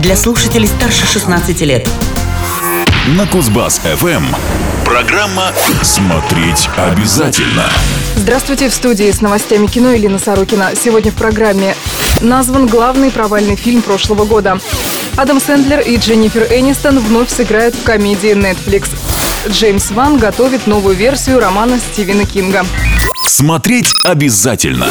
для слушателей старше 16 лет. На Кузбасс-ФМ. Программа «Смотреть обязательно». Здравствуйте, в студии с новостями кино Елена Сорокина. Сегодня в программе назван главный провальный фильм прошлого года. Адам Сэндлер и Дженнифер Энистон вновь сыграют в комедии Netflix. Джеймс Ван готовит новую версию романа Стивена Кинга. Смотреть обязательно.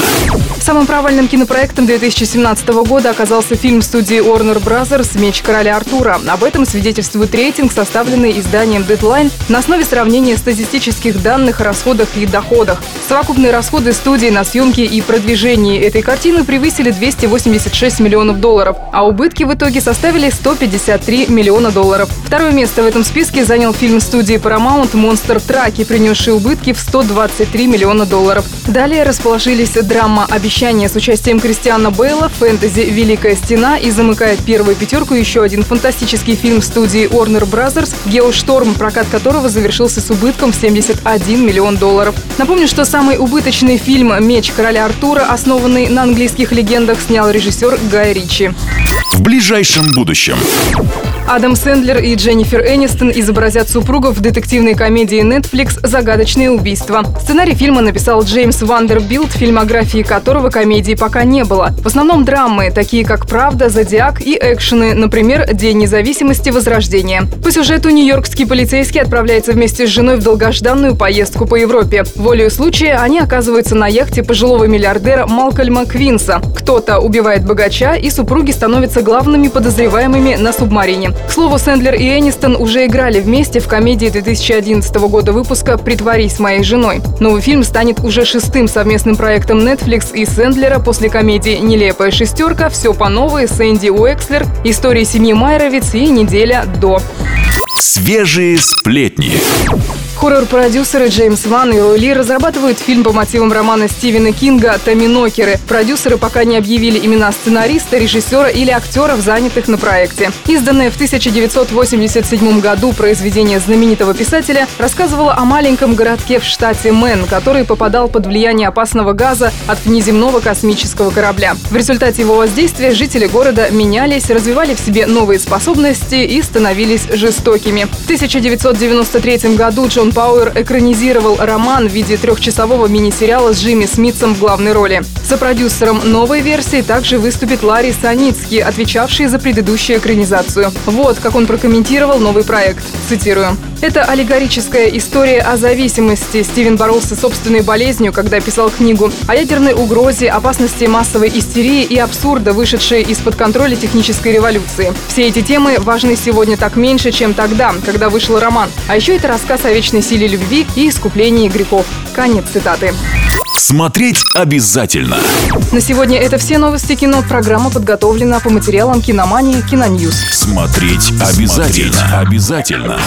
Самым провальным кинопроектом 2017 года оказался фильм студии Warner Bros. «Меч короля Артура». Об этом свидетельствует рейтинг, составленный изданием Deadline на основе сравнения статистических данных о расходах и доходах. Совокупные расходы студии на съемки и продвижение этой картины превысили 286 миллионов долларов, а убытки в итоге составили 153 миллиона долларов. Второе место в этом списке занял фильм студии Paramount «Монстр Траки», принесший убытки в 123 миллиона долларов. Далее расположились драма «Обещание» с участием Кристиана Бейла, фэнтези «Великая стена» и замыкает первую пятерку еще один фантастический фильм студии Warner Bros. «Геошторм», прокат которого завершился с убытком в 71 миллион долларов. Напомню, что самый убыточный фильм «Меч короля Артура», основанный на английских легендах, снял режиссер Гай Ричи. В ближайшем будущем. Адам Сэндлер и Дженнифер Энистон изобразят супругов в детективной комедии Netflix «Загадочные убийства». Сценарий фильма написал Джеймс Вандербилд, фильмографии которого комедии пока не было. В основном драмы, такие как «Правда», «Зодиак» и экшены, например, «День независимости. Возрождение». По сюжету нью-йоркский полицейский отправляется вместе с женой в долгожданную поездку по Европе. Волею случая они оказываются на яхте пожилого миллиардера Малкольма Квинса. Кто-то убивает богача, и супруги становятся главными подозреваемыми на субмарине. К слову, Сэндлер и Энистон уже играли вместе в комедии 2011 года выпуска «Притворись моей женой». Новый фильм станет уже шестым совместным проектом Netflix и Сэндлера после комедии «Нелепая шестерка», «Все по новой», «Сэнди Уэкслер», «Истории семьи Майровиц» и «Неделя до». Свежие сплетни. Хоррор-продюсеры Джеймс Ван и Рой разрабатывают фильм по мотивам романа Стивена Кинга «Томминокеры». Продюсеры пока не объявили имена сценариста, режиссера или актеров, занятых на проекте. Изданное в 1987 году произведение знаменитого писателя рассказывало о маленьком городке в штате Мэн, который попадал под влияние опасного газа от внеземного космического корабля. В результате его воздействия жители города менялись, развивали в себе новые способности и становились жестокими. В 1993 году Джон Джон Пауэр экранизировал роман в виде трехчасового мини-сериала с Джимми Смитсом в главной роли. За продюсером новой версии также выступит Ларри Саницкий, отвечавший за предыдущую экранизацию. Вот как он прокомментировал новый проект. Цитирую. Это аллегорическая история о зависимости. Стивен боролся с собственной болезнью, когда писал книгу. О ядерной угрозе, опасности массовой истерии и абсурда, вышедшей из-под контроля технической революции. Все эти темы важны сегодня так меньше, чем тогда, когда вышел роман. А еще это рассказ о вечной силе любви и искуплении грехов. Конец цитаты. Смотреть обязательно. На сегодня это все новости кино. Программа подготовлена по материалам киномании «Киноньюз». Смотреть обязательно. Смотреть обязательно.